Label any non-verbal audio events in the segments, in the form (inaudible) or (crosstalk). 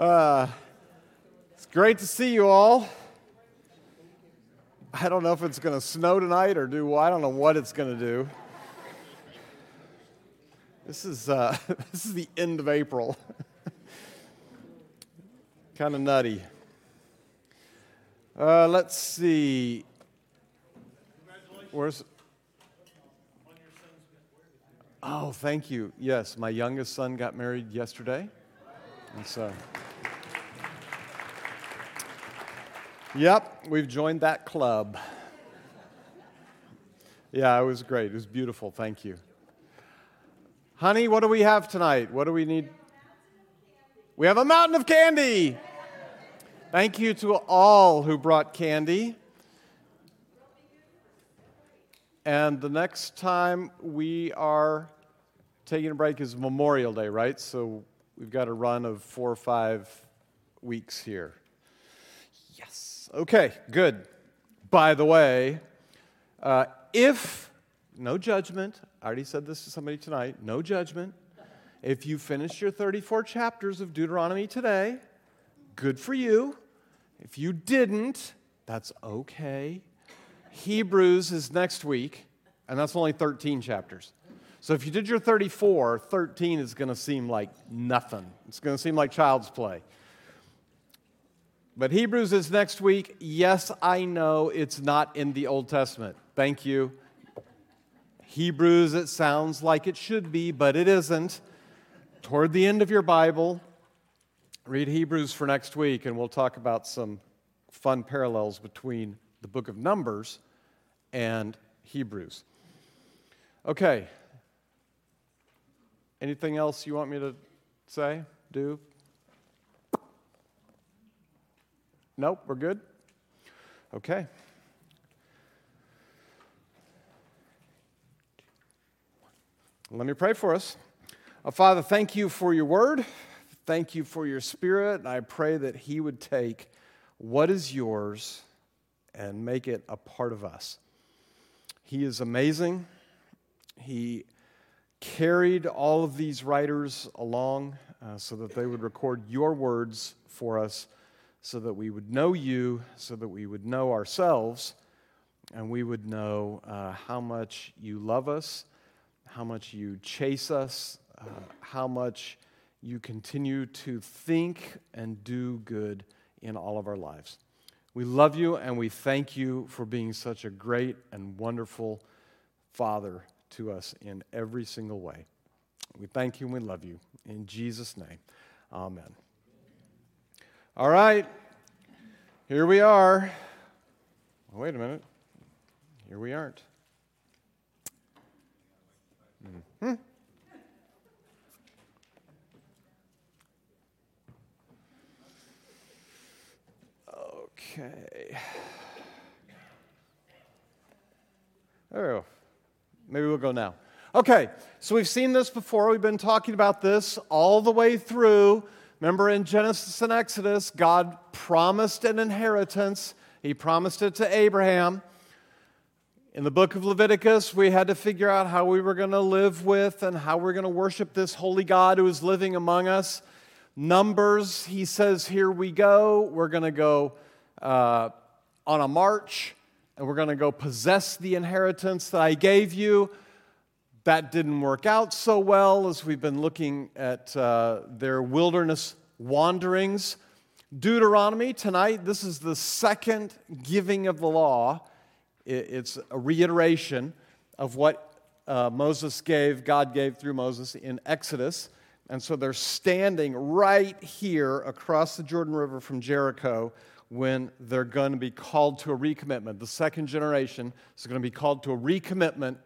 Uh, it's great to see you all. I don't know if it's going to snow tonight or do I don't know what it's going to do. This is uh, (laughs) this is the end of April. (laughs) kind of nutty. Uh, let's see. Where's? Oh, thank you. Yes, my youngest son got married yesterday, and so. Yep, we've joined that club. Yeah, it was great. It was beautiful. Thank you. Honey, what do we have tonight? What do we need? We have a mountain of candy. Thank you to all who brought candy. And the next time we are taking a break is Memorial Day, right? So we've got a run of four or five weeks here. Okay, good. By the way, uh, if, no judgment, I already said this to somebody tonight, no judgment. If you finished your 34 chapters of Deuteronomy today, good for you. If you didn't, that's okay. Hebrews is next week, and that's only 13 chapters. So if you did your 34, 13 is going to seem like nothing. It's going to seem like child's play. But Hebrews is next week. Yes, I know it's not in the Old Testament. Thank you. Hebrews, it sounds like it should be, but it isn't. Toward the end of your Bible, read Hebrews for next week, and we'll talk about some fun parallels between the book of Numbers and Hebrews. Okay. Anything else you want me to say, do? Nope, we're good? Okay. Let me pray for us. Uh, Father, thank you for your word. Thank you for your spirit. I pray that He would take what is yours and make it a part of us. He is amazing. He carried all of these writers along uh, so that they would record your words for us so that we would know you, so that we would know ourselves, and we would know uh, how much you love us, how much you chase us, uh, how much you continue to think and do good in all of our lives. We love you and we thank you for being such a great and wonderful Father to us in every single way. We thank you and we love you. In Jesus' name, amen. All right, here we are. wait a minute. Here we aren't. Mm-hmm. Okay. Oh, maybe we'll go now. Okay, so we've seen this before. We've been talking about this all the way through Remember in Genesis and Exodus, God promised an inheritance. He promised it to Abraham. In the book of Leviticus, we had to figure out how we were going to live with and how we're going to worship this holy God who is living among us. Numbers, he says, here we go. We're going to go uh, on a march and we're going to go possess the inheritance that I gave you. That didn't work out so well as we've been looking at uh, their wilderness wanderings. Deuteronomy, tonight, this is the second giving of the law. It's a reiteration of what uh, Moses gave, God gave through Moses in Exodus. And so they're standing right here across the Jordan River from Jericho when they're going to be called to a recommitment. The second generation is going to be called to a recommitment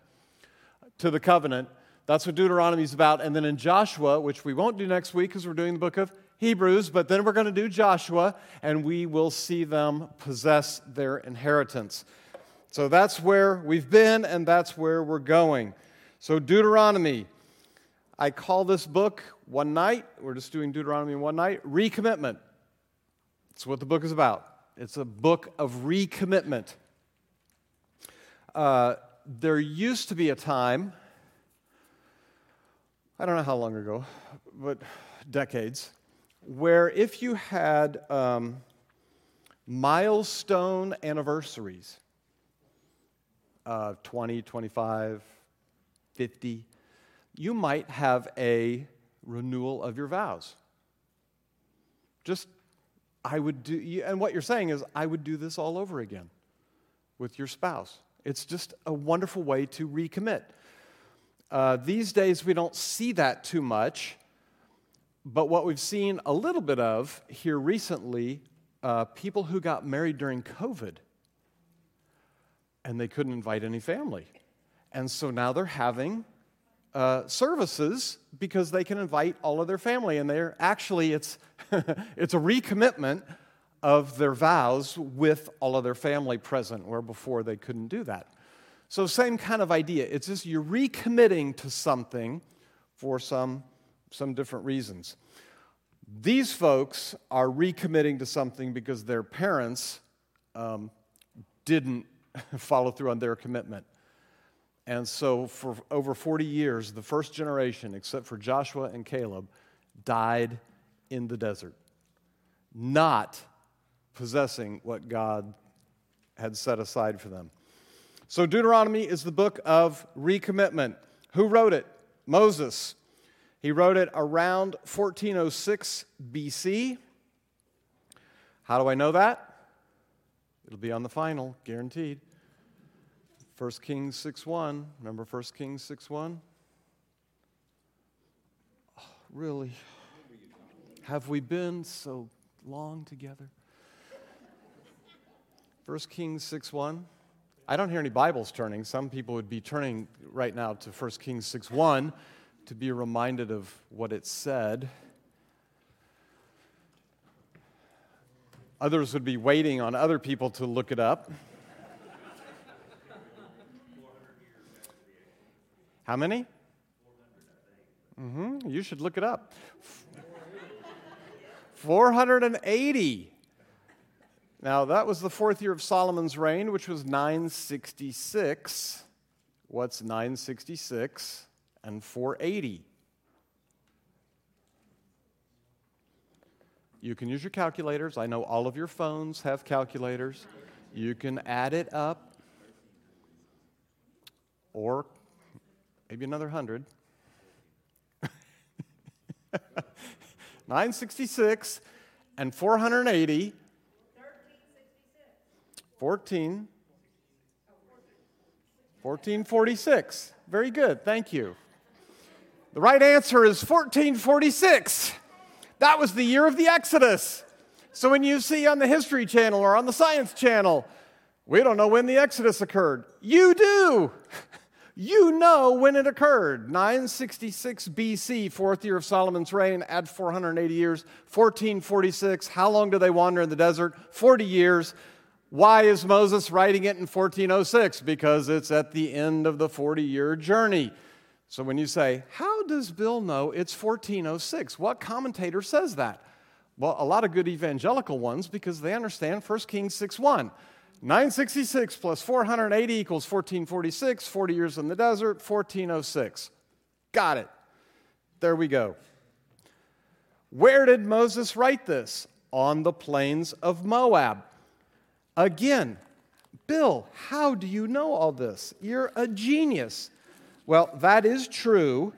to the covenant. That's what Deuteronomy is about. And then in Joshua, which we won't do next week because we're doing the book of Hebrews, but then we're going to do Joshua and we will see them possess their inheritance. So that's where we've been and that's where we're going. So, Deuteronomy, I call this book one night, we're just doing Deuteronomy one night, recommitment. That's what the book is about. It's a book of recommitment. Uh, there used to be a time, I don't know how long ago, but decades, where if you had um, milestone anniversaries, uh, 20, 25, 50, you might have a renewal of your vows. Just, I would do, and what you're saying is, I would do this all over again with your spouse. It's just a wonderful way to recommit. Uh, these days, we don't see that too much, but what we've seen a little bit of here recently uh, people who got married during COVID and they couldn't invite any family. And so now they're having uh, services because they can invite all of their family. And they're actually, it's, (laughs) it's a recommitment of their vows with all of their family present, where before they couldn't do that. So, same kind of idea. It's just you're recommitting to something for some, some different reasons. These folks are recommitting to something because their parents um, didn't (laughs) follow through on their commitment. And so, for over 40 years, the first generation, except for Joshua and Caleb, died in the desert, not possessing what God had set aside for them. So, Deuteronomy is the book of recommitment. Who wrote it? Moses. He wrote it around 1406 BC. How do I know that? It'll be on the final, guaranteed. 1 Kings 6 1. Remember 1 Kings 6 1? Oh, really? Have we been so long together? 1 Kings 6 1. I don't hear any Bibles turning. Some people would be turning right now to 1 Kings 6 1 to be reminded of what it said. Others would be waiting on other people to look it up. How many? Mm-hmm. You should look it up. 480. Now, that was the fourth year of Solomon's reign, which was 966. What's 966 and 480? You can use your calculators. I know all of your phones have calculators. You can add it up or maybe another 100. (laughs) 966 and 480 14. 1446. Very good. Thank you. The right answer is 1446. That was the year of the Exodus. So when you see on the History Channel or on the Science Channel, we don't know when the Exodus occurred. You do. (laughs) You know when it occurred. 966 BC, fourth year of Solomon's reign, add 480 years. 1446, how long do they wander in the desert? 40 years. Why is Moses writing it in 1406? Because it's at the end of the 40 year journey. So when you say, How does Bill know it's 1406? What commentator says that? Well, a lot of good evangelical ones because they understand 1 Kings 6 1. 966 plus 480 equals 1446, 40 years in the desert, 1406. Got it. There we go. Where did Moses write this? On the plains of Moab. Again, Bill, how do you know all this? You're a genius. Well, that is true.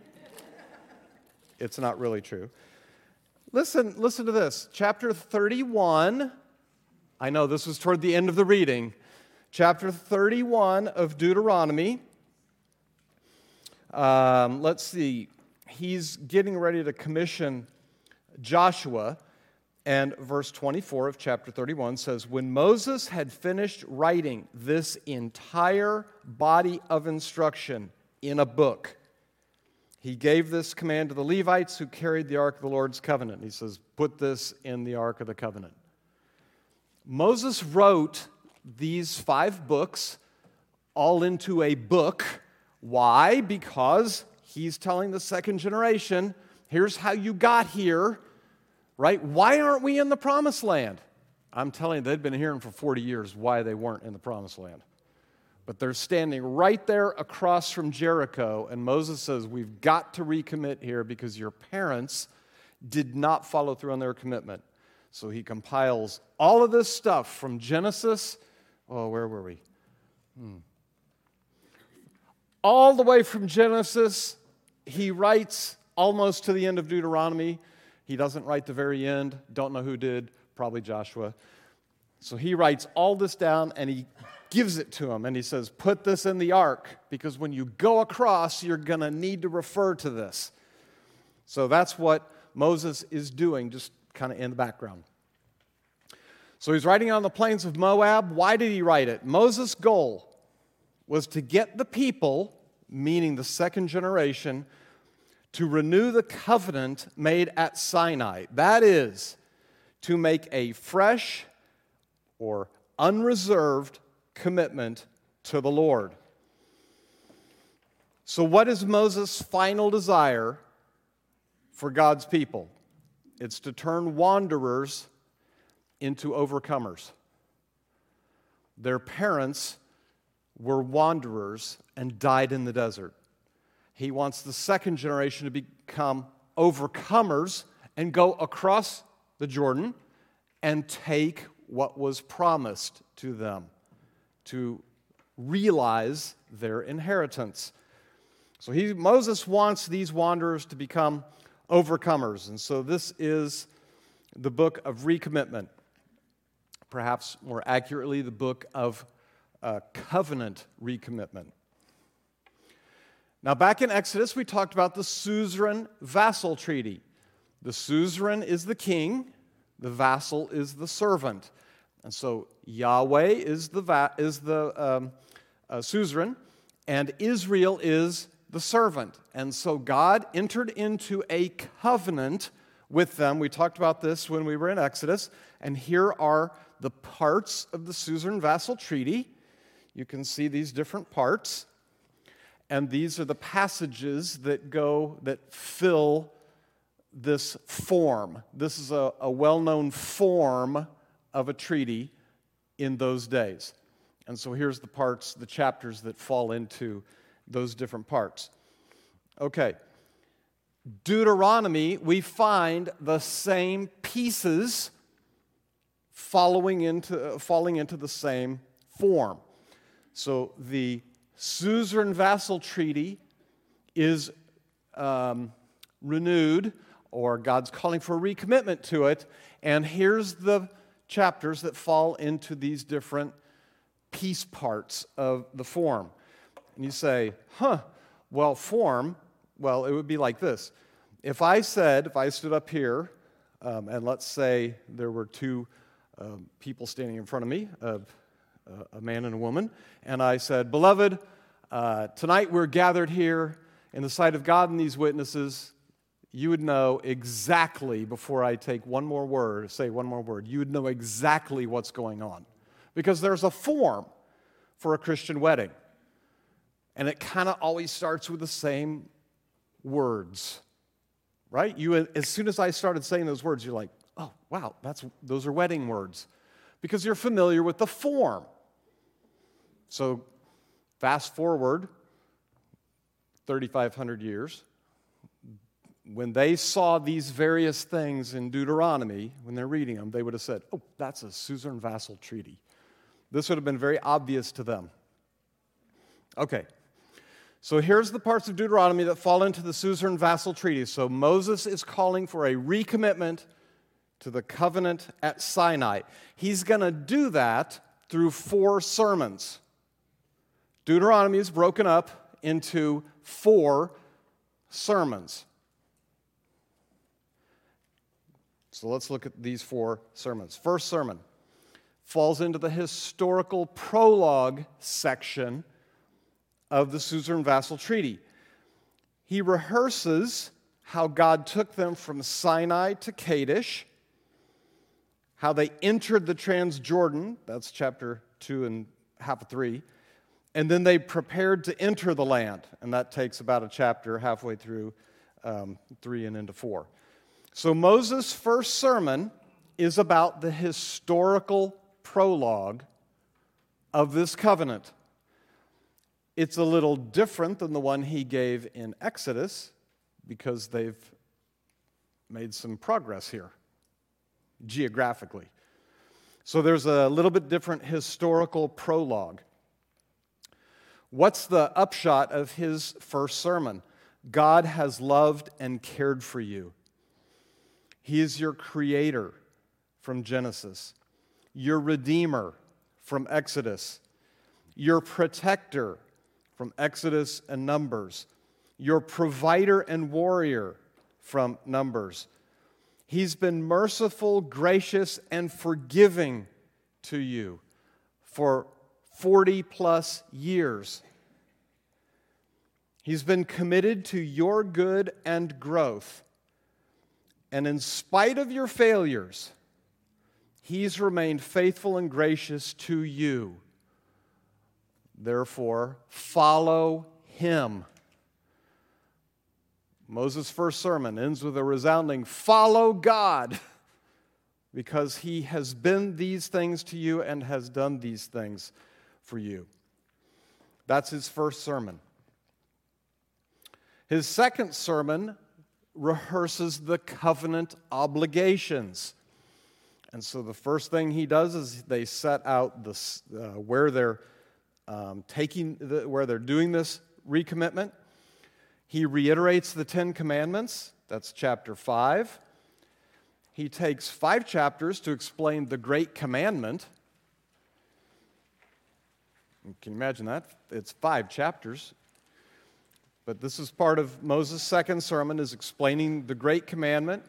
It's not really true. Listen, listen to this. Chapter 31. I know this was toward the end of the reading. Chapter 31 of Deuteronomy. Um, let's see. He's getting ready to commission Joshua and verse 24 of chapter 31 says, When Moses had finished writing this entire body of instruction in a book, he gave this command to the Levites who carried the ark of the Lord's covenant. He says, Put this in the ark of the covenant. Moses wrote these five books all into a book. Why? Because he's telling the second generation, here's how you got here right? Why aren't we in the promised land? I'm telling you, they'd been hearing for 40 years why they weren't in the promised land. But they're standing right there across from Jericho, and Moses says, We've got to recommit here because your parents did not follow through on their commitment. So he compiles all of this stuff from Genesis. Oh, where were we? Hmm. All the way from Genesis, he writes almost to the end of Deuteronomy. He doesn't write the very end. Don't know who did, probably Joshua. So he writes all this down and he gives it to him and he says, Put this in the ark because when you go across, you're going to need to refer to this. So that's what Moses is doing, just kind of in the background. So he's writing on the plains of Moab. Why did he write it? Moses' goal was to get the people, meaning the second generation, to renew the covenant made at Sinai. That is, to make a fresh or unreserved commitment to the Lord. So, what is Moses' final desire for God's people? It's to turn wanderers into overcomers. Their parents were wanderers and died in the desert. He wants the second generation to become overcomers and go across the Jordan and take what was promised to them to realize their inheritance. So he, Moses wants these wanderers to become overcomers. And so this is the book of recommitment. Perhaps more accurately, the book of uh, covenant recommitment. Now, back in Exodus, we talked about the suzerain vassal treaty. The suzerain is the king, the vassal is the servant. And so Yahweh is the, va- is the um, uh, suzerain, and Israel is the servant. And so God entered into a covenant with them. We talked about this when we were in Exodus. And here are the parts of the suzerain vassal treaty. You can see these different parts. And these are the passages that go, that fill this form. This is a, a well known form of a treaty in those days. And so here's the parts, the chapters that fall into those different parts. Okay. Deuteronomy, we find the same pieces following into, falling into the same form. So the suzerain vassal treaty is um, renewed, or God's calling for a recommitment to it. And here's the chapters that fall into these different piece parts of the form. And you say, huh, well, form, well, it would be like this. If I said, if I stood up here, um, and let's say there were two um, people standing in front of me, uh, a man and a woman, and I said, Beloved, uh, tonight we're gathered here in the sight of God and these witnesses you would know exactly before I take one more word, say one more word, you would know exactly what's going on. Because there's a form for a Christian wedding. And it kind of always starts with the same words. Right? You as soon as I started saying those words, you're like, "Oh, wow, that's those are wedding words." Because you're familiar with the form. So fast forward 3500 years when they saw these various things in Deuteronomy, when they're reading them, they would have said, Oh, that's a suzerain vassal treaty. This would have been very obvious to them. Okay, so here's the parts of Deuteronomy that fall into the suzerain vassal treaty. So Moses is calling for a recommitment to the covenant at Sinai. He's going to do that through four sermons. Deuteronomy is broken up into four sermons. So let's look at these four sermons. First sermon falls into the historical prologue section of the Suzerain Vassal Treaty. He rehearses how God took them from Sinai to Kadesh, how they entered the Transjordan, that's chapter 2 and half of 3, and then they prepared to enter the land, and that takes about a chapter halfway through um, 3 and into 4. So Moses' first sermon is about the historical prologue of this covenant. It's a little different than the one he gave in Exodus because they've made some progress here geographically. So there's a little bit different historical prologue. What's the upshot of his first sermon? God has loved and cared for you. He is your creator from Genesis, your redeemer from Exodus, your protector from Exodus and Numbers, your provider and warrior from Numbers. He's been merciful, gracious, and forgiving to you for 40 plus years. He's been committed to your good and growth. And in spite of your failures, He's remained faithful and gracious to you. Therefore, follow Him. Moses' first sermon ends with a resounding follow God because he has been these things to you and has done these things for you. That's his first sermon. His second sermon rehearses the covenant obligations. And so the first thing he does is they set out this, uh, where they're um, taking, the, where they're doing this recommitment. He reiterates the Ten Commandments, that's chapter 5. He takes five chapters to explain the Great Commandment. Can you imagine that? It's five chapters. But this is part of Moses' second sermon is explaining the Great Commandment.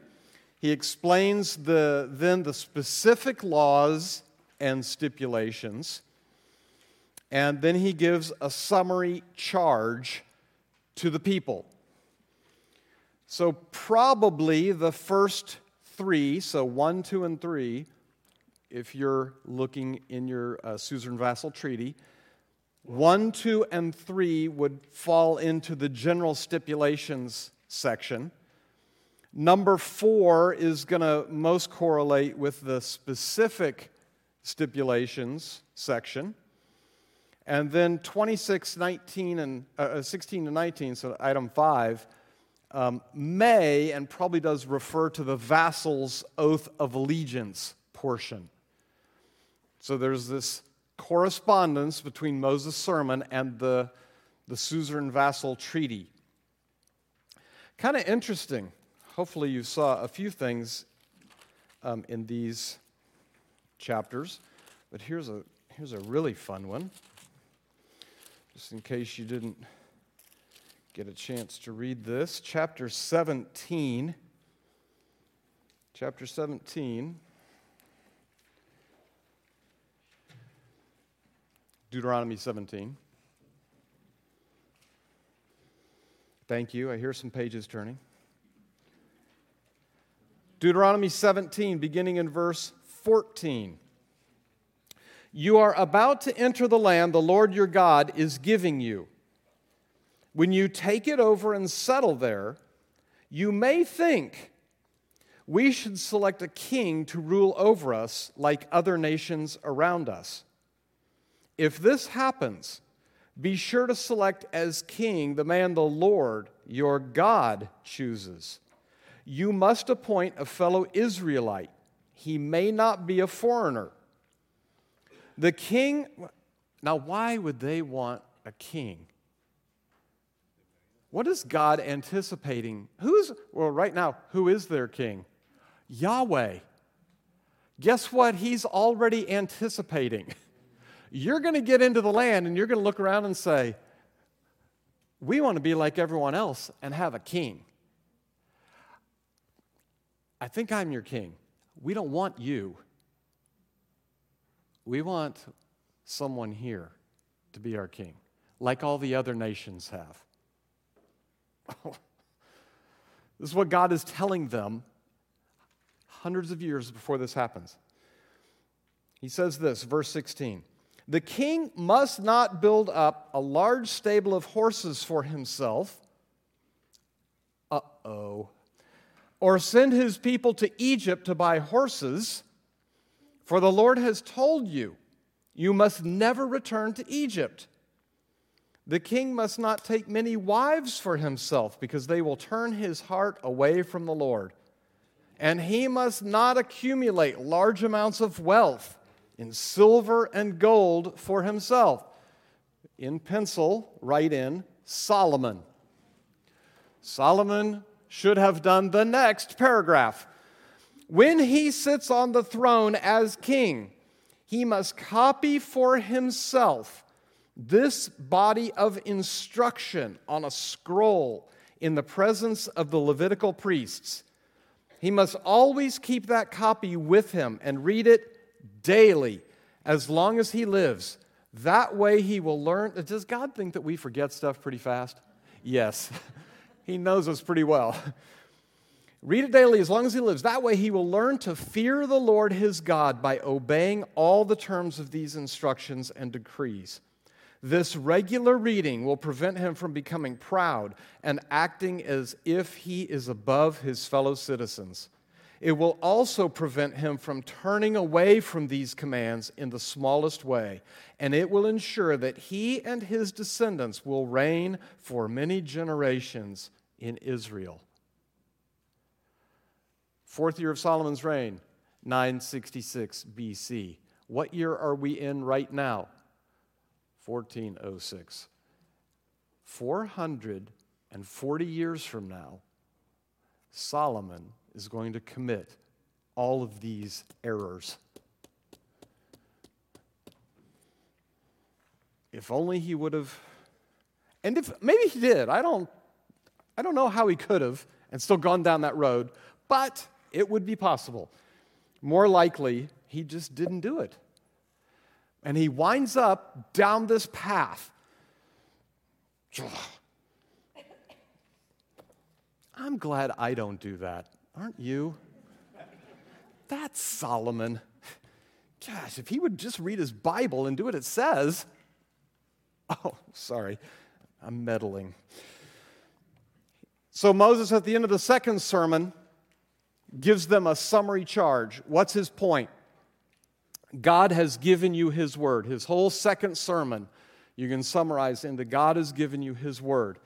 He explains the, then the specific laws and stipulations. And then he gives a summary charge to the people. So, probably the first three, so one, two, and three, if you're looking in your uh, Suzerain Vassal Treaty, one, two, and three would fall into the general stipulations section. Number four is going to most correlate with the specific stipulations section. And then 26, 19, and uh, uh 16 to 19, so item five, um, may and probably does refer to the vassal's oath of allegiance portion. So there's this correspondence between Moses' sermon and the, the suzerain vassal treaty. Kind of interesting. Hopefully, you saw a few things um, in these chapters, but here's a, here's a really fun one just in case you didn't get a chance to read this. Chapter 17. Chapter 17. Deuteronomy 17. Thank you. I hear some pages turning. Deuteronomy 17, beginning in verse 14. You are about to enter the land the Lord your God is giving you. When you take it over and settle there, you may think we should select a king to rule over us like other nations around us. If this happens, be sure to select as king the man the Lord your God chooses. You must appoint a fellow Israelite. He may not be a foreigner the king, now why would they want a king? What is God anticipating? Who's, well, right now, who is their king? Yahweh. Guess what? He's already anticipating. (laughs) You're going to get into the land and you're going to look around and say, We want to be like everyone else and have a king. I think I'm your king. We don't want you. We want someone here to be our king, like all the other nations have. (laughs) this is what God is telling them hundreds of years before this happens. He says this, verse 16 The king must not build up a large stable of horses for himself. Uh oh. Or send his people to Egypt to buy horses for the Lord has told you, you must never return to Egypt. The king must not take many wives for himself, because they will turn his heart away from the Lord. and he must not accumulate large amounts of wealth in silver and gold for himself. In pencil, write in Solomon. Solomon should have done the next paragraph. When he sits on the throne as king, he must copy for himself this body of instruction on a scroll in the presence of the Levitical priests. He must always keep that copy with him and read it daily as long as he lives. That way he will learn. Does God think that we forget stuff pretty fast? Yes. (laughs) he knows us pretty well. (laughs) Read it daily as long as he lives. That way he will learn to fear the Lord his God by obeying all the terms of these instructions and decrees. This regular reading will prevent him from becoming proud and acting as if he is above his fellow citizens. It will also prevent him from turning away from these commands in the smallest way, and it will ensure that he and his descendants will reign for many generations in Israel. Fourth year of Solomon's reign, 966 BC. What year are we in right now? 1406. 440 years from now, Solomon is going to commit all of these errors. If only he would have, and if maybe he did, I don't, I don't know how he could have and still gone down that road, but it would be possible. More likely, he just didn't do it. And he winds up down this path. (sighs) I'm glad I don't do that. Aren't you? That's Solomon. Gosh, if he would just read his Bible and do what it says. Oh, sorry, I'm meddling. So, Moses, at the end of the second sermon, gives them a summary charge. What's his point? God has given you His Word. His whole second sermon, you can summarize into God has given you His Word,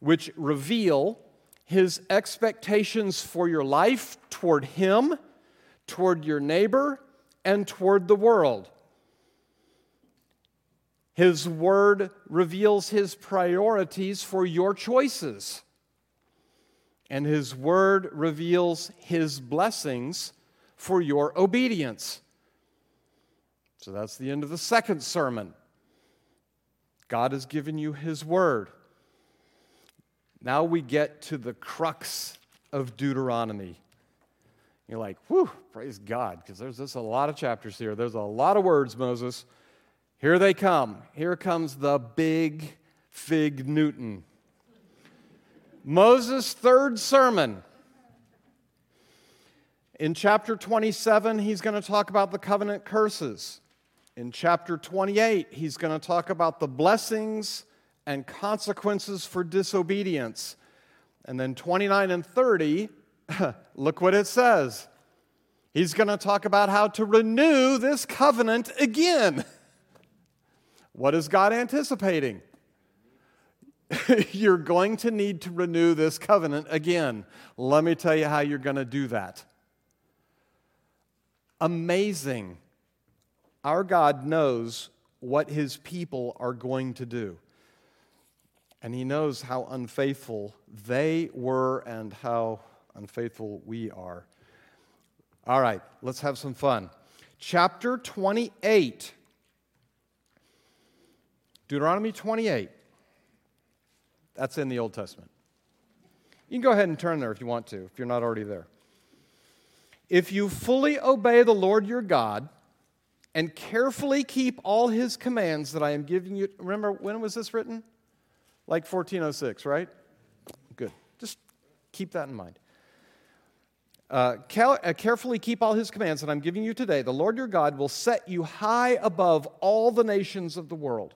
which reveal His expectations for your life toward Him, toward your neighbor, and toward the world. His Word reveals His priorities for your choices. And His Word reveals His blessings for your obedience. So that's the end of the second sermon. God has given you His word. Now we get to the crux of Deuteronomy. You're like, whew, praise God, because there's just a lot of chapters here. There's a lot of words, Moses. Here they come. Here comes the big fig Newton. Moses' third sermon. In chapter 27, he's going to talk about the covenant curses. In chapter 28, he's going to talk about the blessings and consequences for disobedience. And then 29 and 30, (laughs) look what it says. He's going to talk about how to renew this covenant again. (laughs) What is God anticipating? (laughs) you're going to need to renew this covenant again. Let me tell you how you're going to do that. Amazing our God knows what his people are going to do. And he knows how unfaithful they were and how unfaithful we are. All right, let's have some fun. Chapter 28. Deuteronomy 28. That's in the Old Testament. You can go ahead and turn there if you want to, if you're not already there. If you fully obey the Lord your God, and carefully keep all his commands that I am giving you. Remember, when was this written? Like 1406, right? Good. Just keep that in mind. Uh, uh, carefully keep all his commands that I'm giving you today. The Lord your God will set you high above all the nations of the world.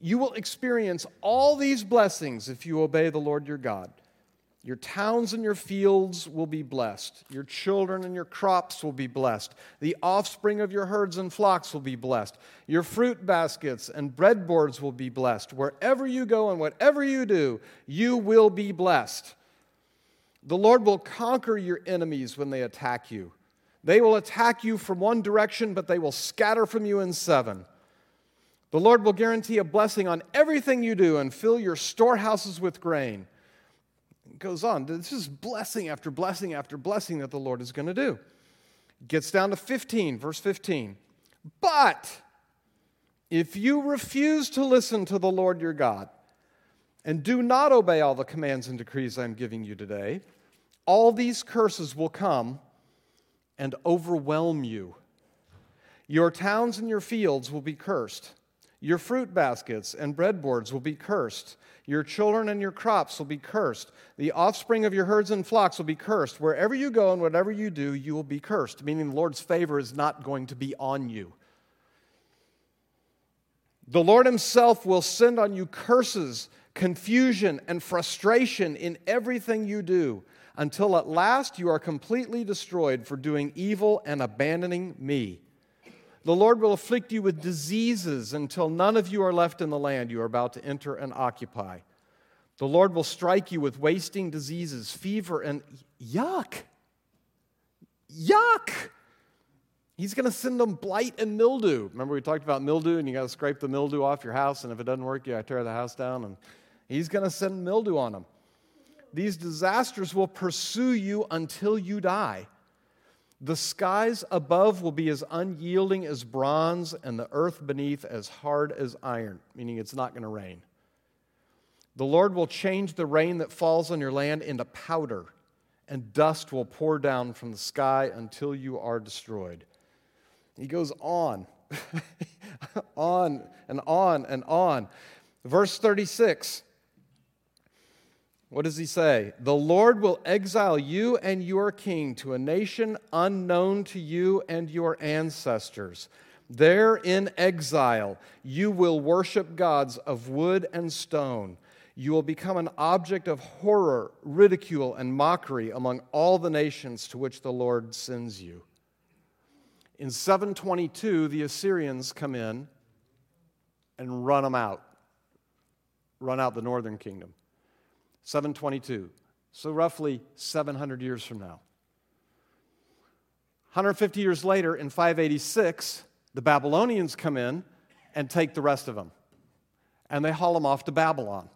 You will experience all these blessings if you obey the Lord your God. Your towns and your fields will be blessed. Your children and your crops will be blessed. The offspring of your herds and flocks will be blessed. Your fruit baskets and breadboards will be blessed. Wherever you go and whatever you do, you will be blessed. The Lord will conquer your enemies when they attack you. They will attack you from one direction, but they will scatter from you in seven. The Lord will guarantee a blessing on everything you do and fill your storehouses with grain. Goes on. This is blessing after blessing after blessing that the Lord is going to do. gets down to 15, verse 15. But if you refuse to listen to the Lord your God and do not obey all the commands and decrees I'm giving you today, all these curses will come and overwhelm you. Your towns and your fields will be cursed. Your fruit baskets and breadboards will be cursed. Your children and your crops will be cursed. The offspring of your herds and flocks will be cursed. Wherever you go and whatever you do, you will be cursed, meaning the Lord's favor is not going to be on you. The Lord Himself will send on you curses, confusion, and frustration in everything you do until at last you are completely destroyed for doing evil and abandoning me. The Lord will afflict you with diseases until none of you are left in the land you are about to enter and occupy. The Lord will strike you with wasting diseases, fever, and yuck. Yuck. He's going to send them blight and mildew. Remember, we talked about mildew, and you got to scrape the mildew off your house, and if it doesn't work, you got to tear the house down, and he's going to send mildew on them. These disasters will pursue you until you die. The skies above will be as unyielding as bronze, and the earth beneath as hard as iron, meaning it's not going to rain. The Lord will change the rain that falls on your land into powder, and dust will pour down from the sky until you are destroyed. He goes on, (laughs) on and on and on. Verse 36 what does he say? The Lord will exile you and your king to a nation unknown to you and your ancestors. There in exile, you will worship gods of wood and stone. You will become an object of horror, ridicule, and mockery among all the nations to which the Lord sends you. In 722, the Assyrians come in and run them out, run out the northern kingdom. 722. So, roughly 700 years from now. 150 years later, in 586, the Babylonians come in and take the rest of them. And they haul them off to Babylon.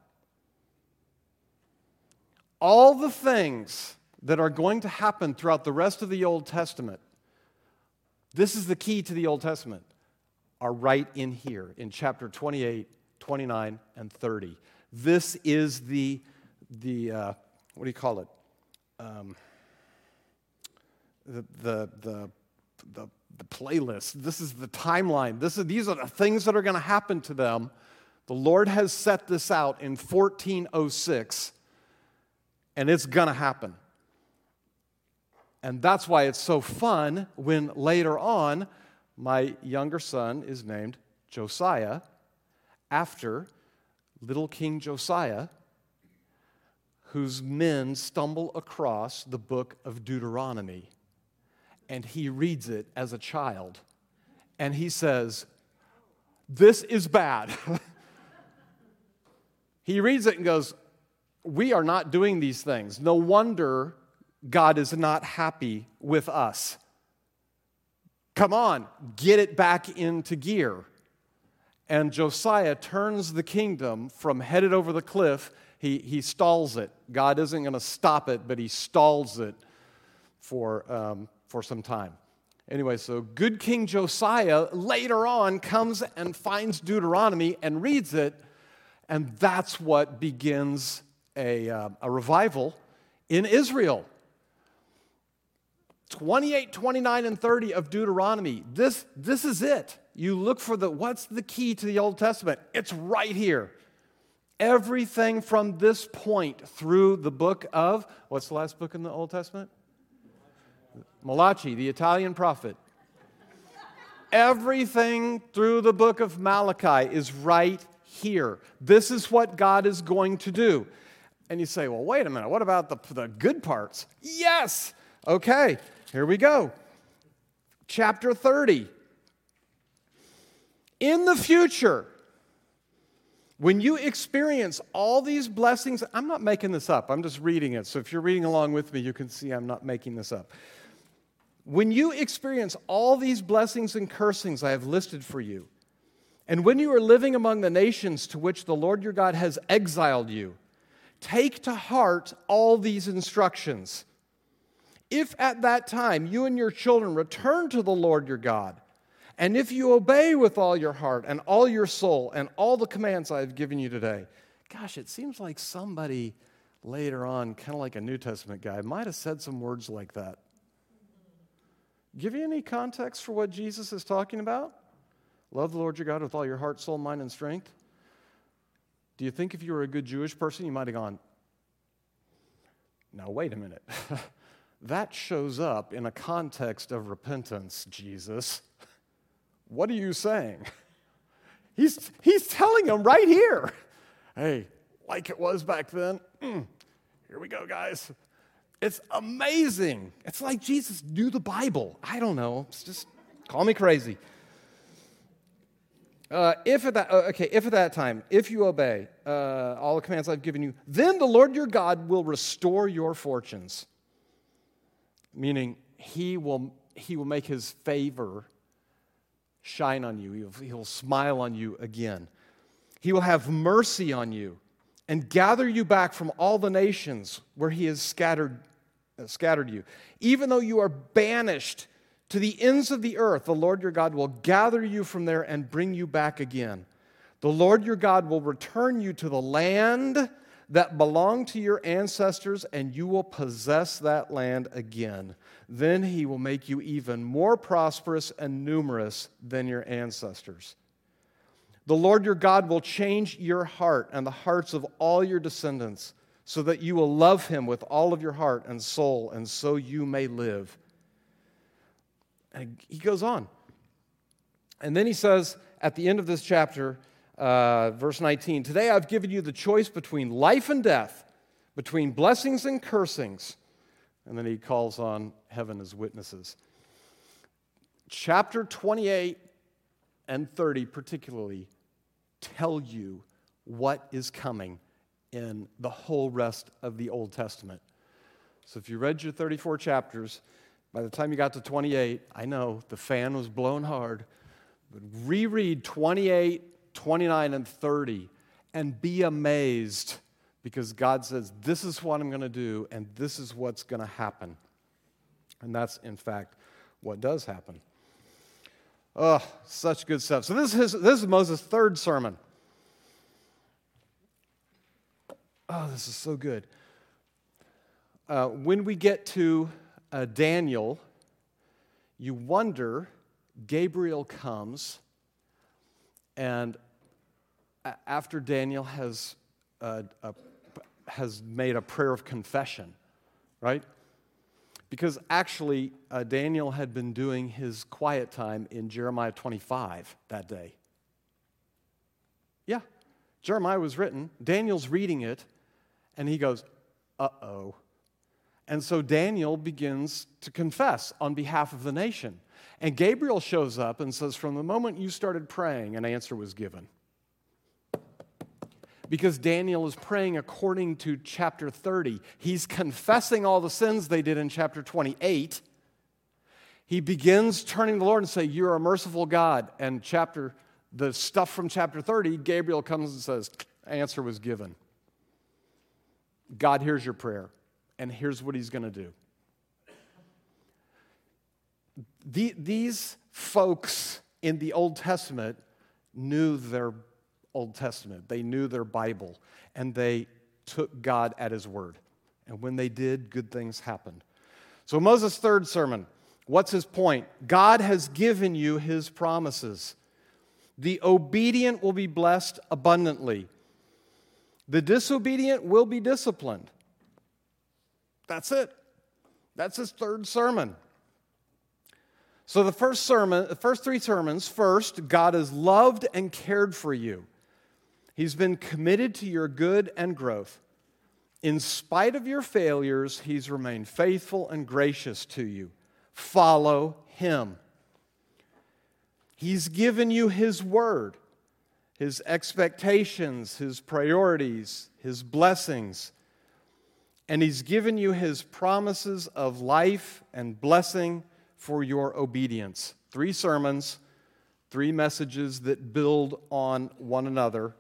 All the things that are going to happen throughout the rest of the Old Testament, this is the key to the Old Testament, are right in here in chapter 28, 29, and 30. This is the the uh, what do you call it? Um, the, the, the, the, the playlist. This is the timeline. This is, these are the things that are going to happen to them. The Lord has set this out in 1406, and it's going to happen. And that's why it's so fun when later on, my younger son is named Josiah after little King Josiah whose men stumble across the book of Deuteronomy. And he reads it as a child. And he says, This is bad. (laughs) he reads it and goes, We are not doing these things. No wonder God is not happy with us. Come on, get it back into gear. And Josiah turns the kingdom from headed over the cliff he, he stalls it. God isn't going to stop it, but he stalls it for, um, for some time. Anyway, so good King Josiah later on comes and finds Deuteronomy and reads it, and that's what begins a, uh, a revival in Israel. 28, 29, and 30 of Deuteronomy. This, this is it. You look for the what's the key to the Old Testament? It's right here. Everything from this point through the book of, what's the last book in the Old Testament? Malachi, the Italian prophet. Everything through the book of Malachi is right here. This is what God is going to do. And you say, well, wait a minute, what about the, the good parts? Yes! Okay, here we go. Chapter 30. In the future, When you experience all these blessings, I'm not making this up, I'm just reading it. So if you're reading along with me, you can see I'm not making this up. When you experience all these blessings and cursings I have listed for you, and when you are living among the nations to which the Lord your God has exiled you, take to heart all these instructions. If at that time you and your children return to the Lord your God, and if you obey with all your heart and all your soul and all the commands I have given you today, gosh, it seems like somebody later on, kind of like a New Testament guy, might have said some words like that. Give you any context for what Jesus is talking about? Love the Lord your God with all your heart, soul, mind, and strength. Do you think if you were a good Jewish person, you might have gone, now, wait a minute. (laughs) that shows up in a context of repentance, Jesus. What are you saying? (laughs) He's, he's telling them right here. Hey, like it was back then. Mm, here we go, guys. It's amazing. It's like Jesus knew the Bible. I don't know. It's just call me crazy. Uh, if at that uh, okay, if at that time, if you obey uh, all the commands I've given you, then the Lord your God will restore your fortunes. Meaning, He will He will make His favor shine on you, he'll, he'll smile on you again. He will have mercy on you and gather you back from all the nations where he has scattered, uh, scattered you. Even though you are banished to the ends of the earth, the Lord your God will gather you from there and bring you back again. The Lord your God will return you to the land that belonged to your ancestors, and you will possess that land again. Then he will make you even more prosperous and numerous than your ancestors. The Lord your God will change your heart and the hearts of all your descendants, so that you will love him with all of your heart and soul, and so you may live. And he goes on. And then he says at the end of this chapter, uh, verse 19 Today I've given you the choice between life and death, between blessings and cursings. And then he calls on heaven as witnesses. Chapter 28 and 30, particularly, tell you what is coming in the whole rest of the Old Testament. So if you read your 34 chapters, by the time you got to 28, I know the fan was blown hard, but reread 28 29 and 30 and be amazed because God says, This is what I'm going to do, and this is what's going to happen. And that's, in fact, what does happen. Oh, such good stuff. So, this is, this is Moses' third sermon. Oh, this is so good. Uh, when we get to uh, Daniel, you wonder, Gabriel comes, and after Daniel has, uh, uh, has made a prayer of confession, right? Because actually, uh, Daniel had been doing his quiet time in Jeremiah 25 that day. Yeah, Jeremiah was written, Daniel's reading it, and he goes, uh oh. And so Daniel begins to confess on behalf of the nation. And Gabriel shows up and says, From the moment you started praying, an answer was given because Daniel is praying according to chapter 30. He's confessing all the sins they did in chapter 28. He begins turning to the Lord and say, "You're a merciful God." And chapter the stuff from chapter 30, Gabriel comes and says, "Answer was given." God hears your prayer, and here's what he's going to do. The, these folks in the Old Testament knew their Old Testament. They knew their Bible and they took God at his word. And when they did, good things happened. So, Moses' third sermon, what's his point? God has given you his promises. The obedient will be blessed abundantly, the disobedient will be disciplined. That's it. That's his third sermon. So the first sermon, the first three sermons, first, God has loved and cared for you. He's been committed to your good and growth. In spite of your failures, He's remained faithful and gracious to you. Follow Him. He's given you His word. his expectations, his priorities, his blessings. And he's given you his promises of life and blessing for your obedience. Three sermons, three messages that build on one another.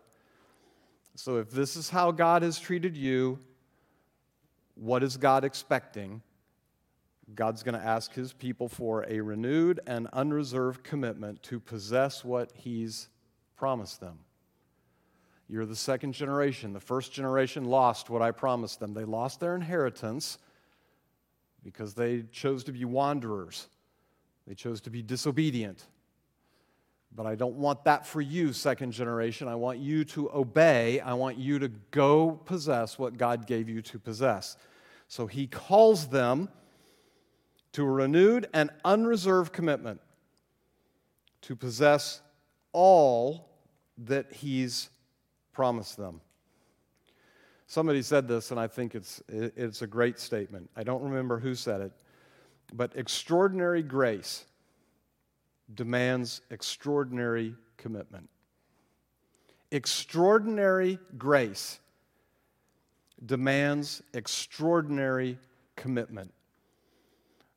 So if this is how God has treated you, what is God expecting? God's going to ask his people for a renewed and unreserved commitment to possess what he's promised them. You're the second generation. The first generation lost what I promised them. They lost their inheritance because they chose to be wanderers, they chose to be disobedient. But I don't want that for you, second generation. I want you to obey. I want you to go possess what God gave you to possess. So he calls them to a renewed and unreserved commitment to possess all that he's promised them. Somebody said this, and I think it's, it's a great statement. I don't remember who said it, but extraordinary grace demands extraordinary commitment. Extraordinary grace demands extraordinary commitment.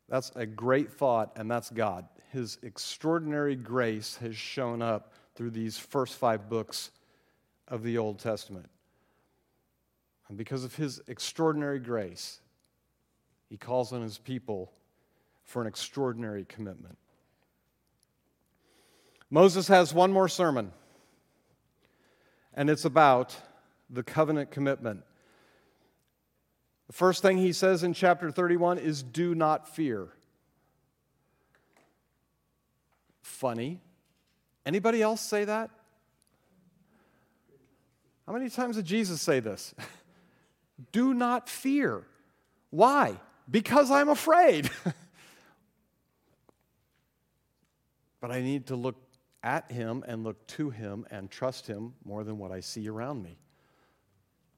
That's a great thought, and that's God. His extraordinary grace has shown up through these first five books of the Old Testament. And because of his extraordinary grace, he calls on his people for an extraordinary commitment. Moses has one more sermon, and it's about the covenant commitment. The first thing he says in chapter 31 is do not fear. Funny. Anybody else say that? How many times did Jesus say this? (laughs) do not fear. Why? Because I'm afraid. (laughs) but I need to look at him and look to him and trust him more than what I see around me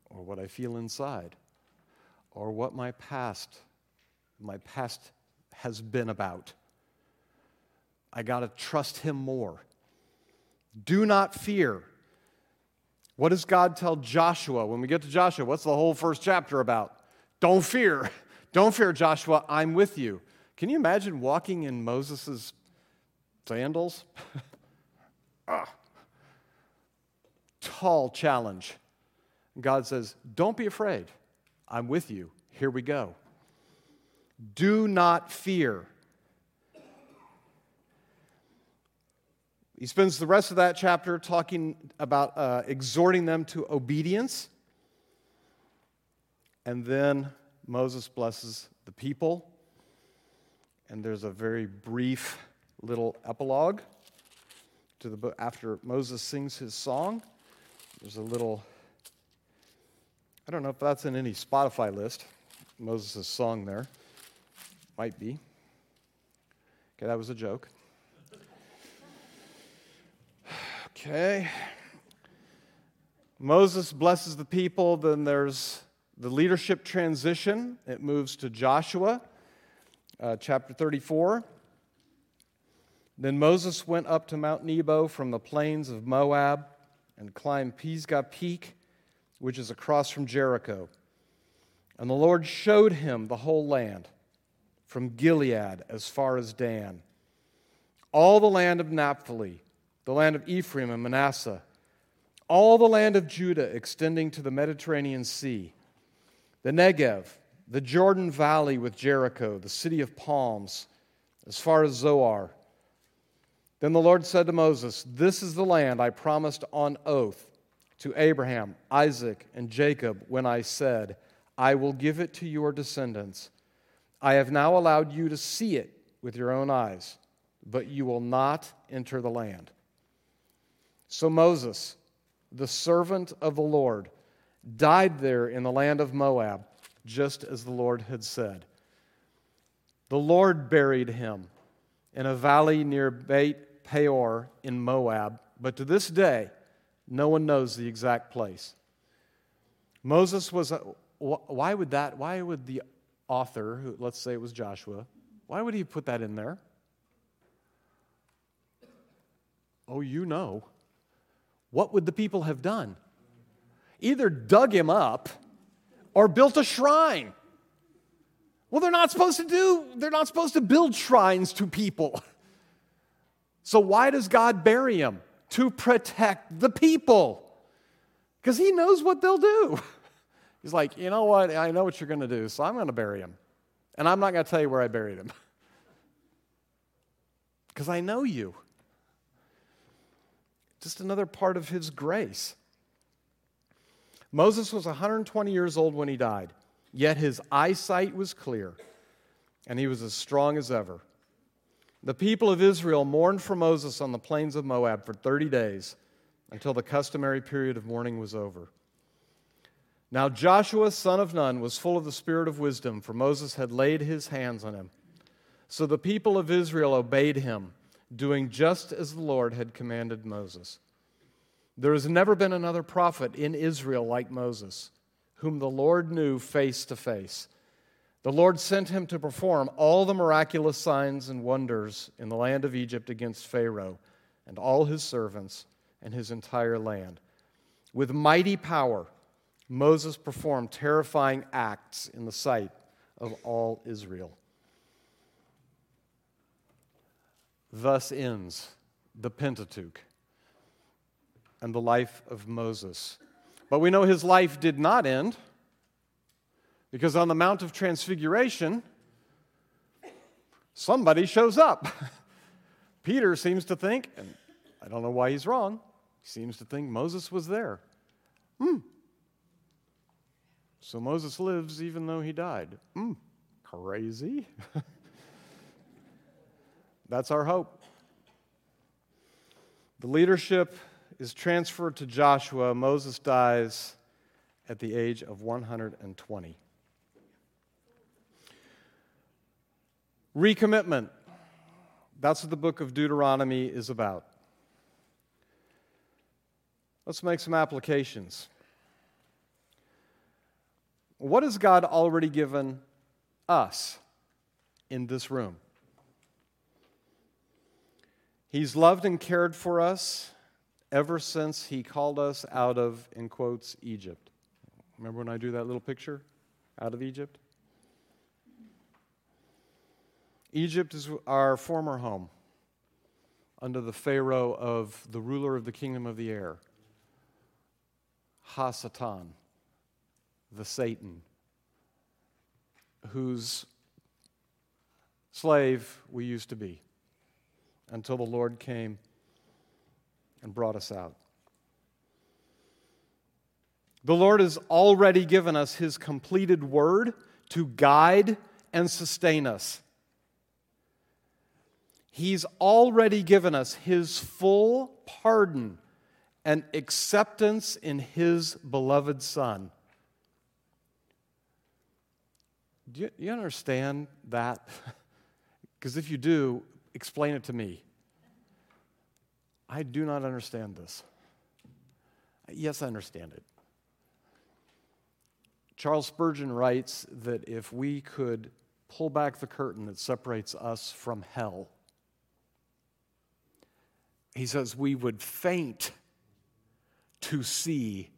or what I feel inside or what my past my past has been about. I got to trust him more. Do not fear. What does God tell Joshua when we get to Joshua? What's the whole first chapter about? Don't fear. (laughs) Don't fear, Joshua. I'm with you. Can you imagine walking in Moses' sandals? (laughs) ah. Tall challenge. God says, Don't be afraid. I'm with you. Here we go. Do not fear. He spends the rest of that chapter talking about uh, exhorting them to obedience. And then Moses blesses the people. And there's a very brief little epilogue to the book after Moses sings his song. There's a little I don't know if that's in any Spotify list, Moses' song there. Might be. Okay, that was a joke. Okay. Moses blesses the people, then there's the leadership transition. It moves to Joshua, uh, chapter 34. Then Moses went up to Mount Nebo from the plains of Moab and climbed Pisgah Peak which is across from Jericho. And the Lord showed him the whole land, from Gilead as far as Dan, all the land of Naphtali, the land of Ephraim and Manasseh, all the land of Judah extending to the Mediterranean Sea, the Negev, the Jordan Valley with Jericho, the city of palms, as far as Zoar. Then the Lord said to Moses, This is the land I promised on oath to Abraham, Isaac, and Jacob when I said, I will give it to your descendants. I have now allowed you to see it with your own eyes, but you will not enter the land. So Moses, the servant of the Lord, died there in the land of Moab, just as the Lord had said. The Lord buried him in a valley near Beit Peor in Moab, but to this day, no one knows the exact place. Moses was, uh, a, why would that, why would the author, who, let's say it was Joshua, why would he put that in there? Oh, you know. what would the people have done? Either dug him up or built a shrine. Well, they're not supposed to do, they're not supposed to build shrines to people. (laughs) So why does God bury him? To protect the people. Because he knows what they'll do. (laughs) He's like, you know what? I know what you're going to do, so I'm going to bury him. And I'm not going to tell you where I buried him. (laughs) Because I know you. Just another part of his grace. Moses was 120 years old when he died, yet his eyesight was clear, and he was as strong as ever. The people of Israel mourned for Moses on the plains of Moab for 30 days until the customary period of mourning was over. Now Joshua, son of Nun, was full of the spirit of wisdom, for Moses had laid his hands on him. So the people of Israel obeyed him, doing just as the Lord had commanded Moses. There has never been another prophet in Israel like Moses, whom the Lord knew face to face. The Lord sent him to perform all the miraculous signs and wonders in the land of Egypt against Pharaoh and all his servants and his entire land. With mighty power, Moses performed terrifying acts in the sight of all Israel. Thus ends the Pentateuch and the life of Moses. But we know his life did not end because on the Mount of Transfiguration, somebody shows up. (laughs) Peter seems to think, and I don't know why he's wrong, he seems to think Moses was there. Hmm. So Moses lives even though he died. Hmm. Crazy. (laughs) That's our hope. The leadership is transferred to Joshua. Moses dies at the age of 120. Recommitment. That's what the book of Deuteronomy is about. Let's make some applications. What has God already given us in this room? He's loved and cared for us ever since He called us out of, in quotes, Egypt. Remember when I drew that little picture out of Egypt? Egypt is our former home under the Pharaoh of the ruler of the kingdom of the air, Hasatan, the Satan, whose slave we used to be until the Lord came and brought us out. The Lord has already given us His completed word to guide and sustain us. He's already given us His full pardon and acceptance in His beloved Son. Do you, you understand that? (laughs) Because if you do, explain it to me. I do not understand this. Yes, I understand it. Charles Spurgeon writes that if we could pull back the curtain that separates us from hell, he says we would faint to see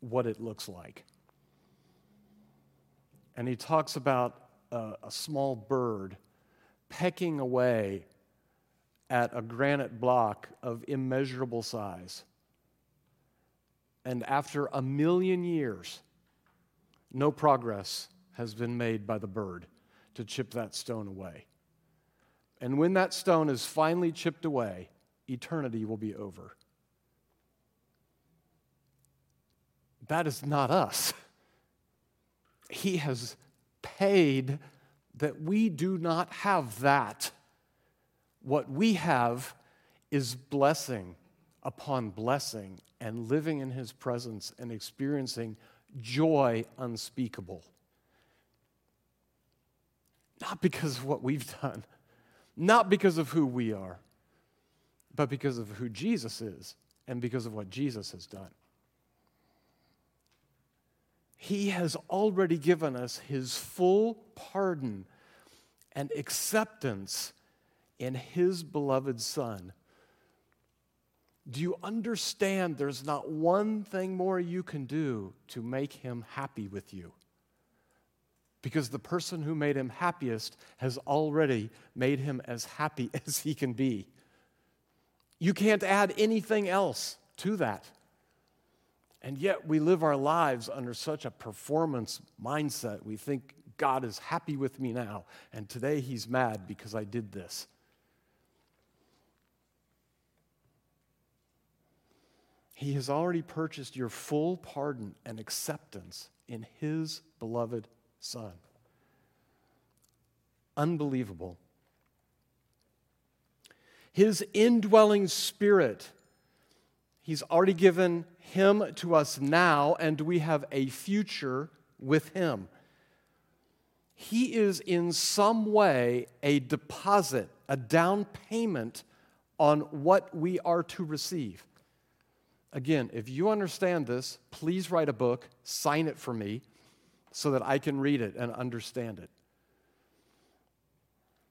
what it looks like. And he talks about a, a small bird pecking away at a granite block of immeasurable size. And after a million years, no progress has been made by the bird to chip that stone away. And when that stone is finally chipped away, eternity will be over. That is not us. He has paid that we do not have that. What we have is blessing upon blessing and living in His presence and experiencing joy unspeakable. Not because of what we've done, not because of who we are, but because of who Jesus is and because of what Jesus has done. He has already given us His full pardon and acceptance in his beloved Son. Do you understand there's not one thing more you can do to make him happy with you? Because the person who made him happiest has already made him as happy (laughs) as he can be. You can't add anything else to that. And yet we live our lives under such a performance mindset. We think God is happy with me now, and today he's mad because I did this. He has already purchased your full pardon and acceptance in His beloved Son. Unbelievable. His indwelling spirit, He's already given Him to us now, and we have a future with Him. He is in some way a deposit, a down payment on what we are to receive. Again, if you understand this, please write a book, sign it for me, so that I can read it and understand it.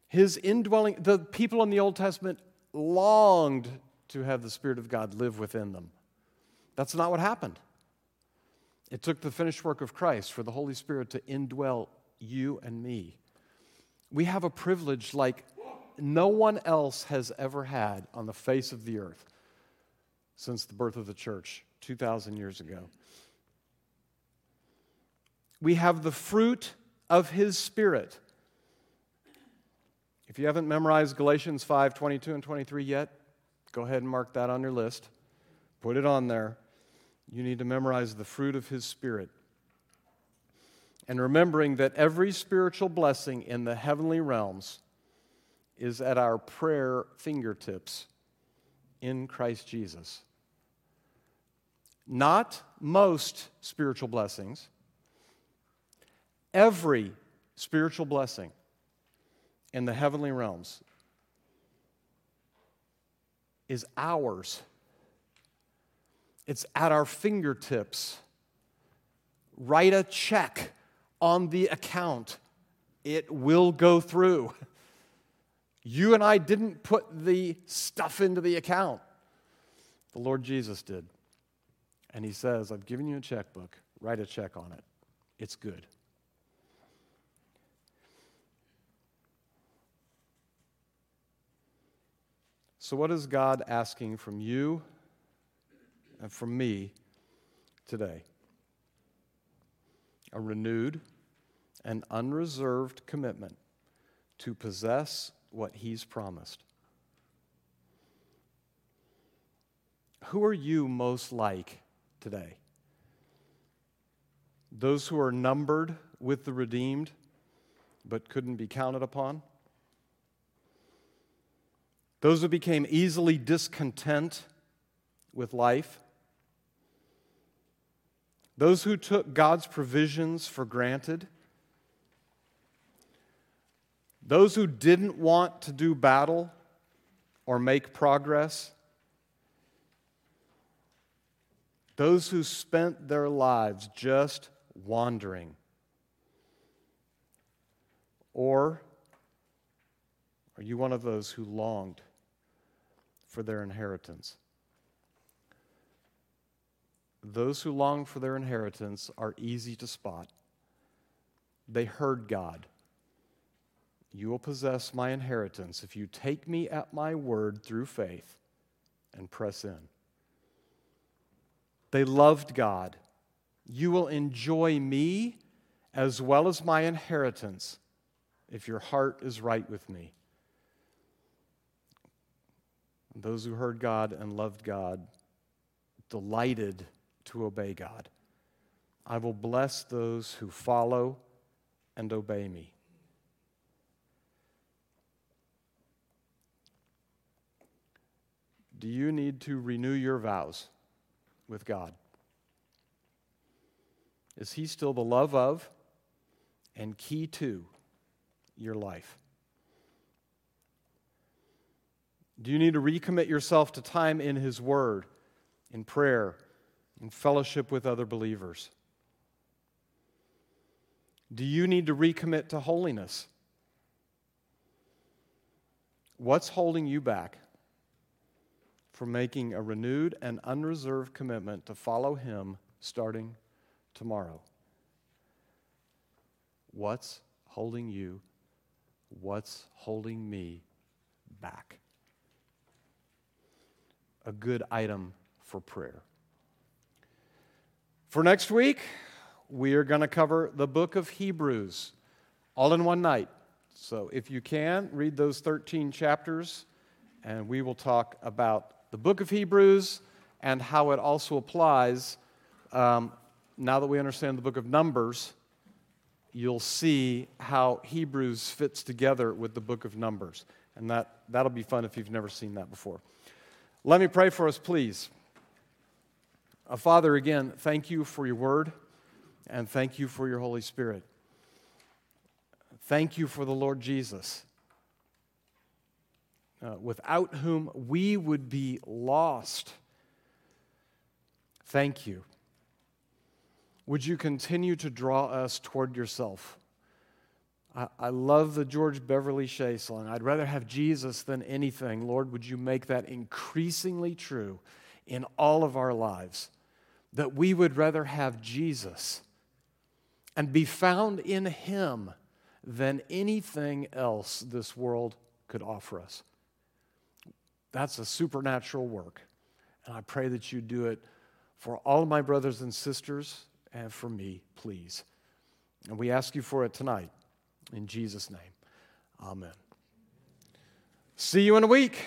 His indwelling, the people in the Old Testament longed to have the Spirit of God live within them. That's not what happened. It took the finished work of Christ for the Holy Spirit to indwell you and me. We have a privilege like no one else has ever had on the face of the earth since the birth of the church 2,000 years ago. We have the fruit of his spirit. If you haven't memorized Galatians 5 22 and 23 yet, go ahead and mark that on your list. Put it on there. You need to memorize the fruit of his spirit. And remembering that every spiritual blessing in the heavenly realms is at our prayer fingertips in Christ Jesus. Not most spiritual blessings, every spiritual blessing in the heavenly realms is ours. It's at our fingertips. Write a check on the account, it will go through. You and I didn't put the stuff into the account, the Lord Jesus did. And he says, I've given you a checkbook, write a check on it. It's good. So, what is God asking from you and from me today? A renewed and unreserved commitment to possess what He's promised. Who are you most like today. Those who are numbered with the redeemed but couldn't be counted upon. Those who became easily discontent with life. Those who took God's provisions for granted. Those who didn't want to do battle or make progress. Those who spent their lives just wandering. Or are you one of those who longed for their inheritance? Those who long for their inheritance are easy to spot. They heard God. You will possess my inheritance if you take me at my word through faith and press in. They loved God. You will enjoy me as well as my inheritance if your heart is right with me. Those who heard God and loved God delighted to obey God. I will bless those who follow and obey me. Do you need to renew your vows? with God? Is He still the love of and key to your life? Do you need to recommit yourself to time in His Word, in prayer, in fellowship with other believers? Do you need to recommit to holiness? What's holding you back from making a renewed and unreserved commitment to follow Him starting tomorrow. What's holding you? What's holding me back? A good item for prayer. For next week, we are going to cover the book of Hebrews all in one night. So if you can, read those 13 chapters, and we will talk about the book of Hebrews and how it also applies. Um, now that we understand the book of Numbers, you'll see how Hebrews fits together with the book of Numbers. And that, that'll be fun if you've never seen that before. Let me pray for us, please. Uh, Father, again, thank you for your word and thank you for your Holy Spirit. Thank you for the Lord Jesus, uh, without whom we would be lost. Thank you. Would you continue to draw us toward yourself? I, love the George Beverly Shea song. I'd rather have Jesus than anything. Lord, would you make that increasingly true in all of our lives? That we would rather have Jesus and be found in Him than anything else this world could offer us. That's a supernatural work. And I pray that you do it for all of my brothers and sisters and for me, please. And we ask you for it tonight. In Jesus' name, amen. See you in a week.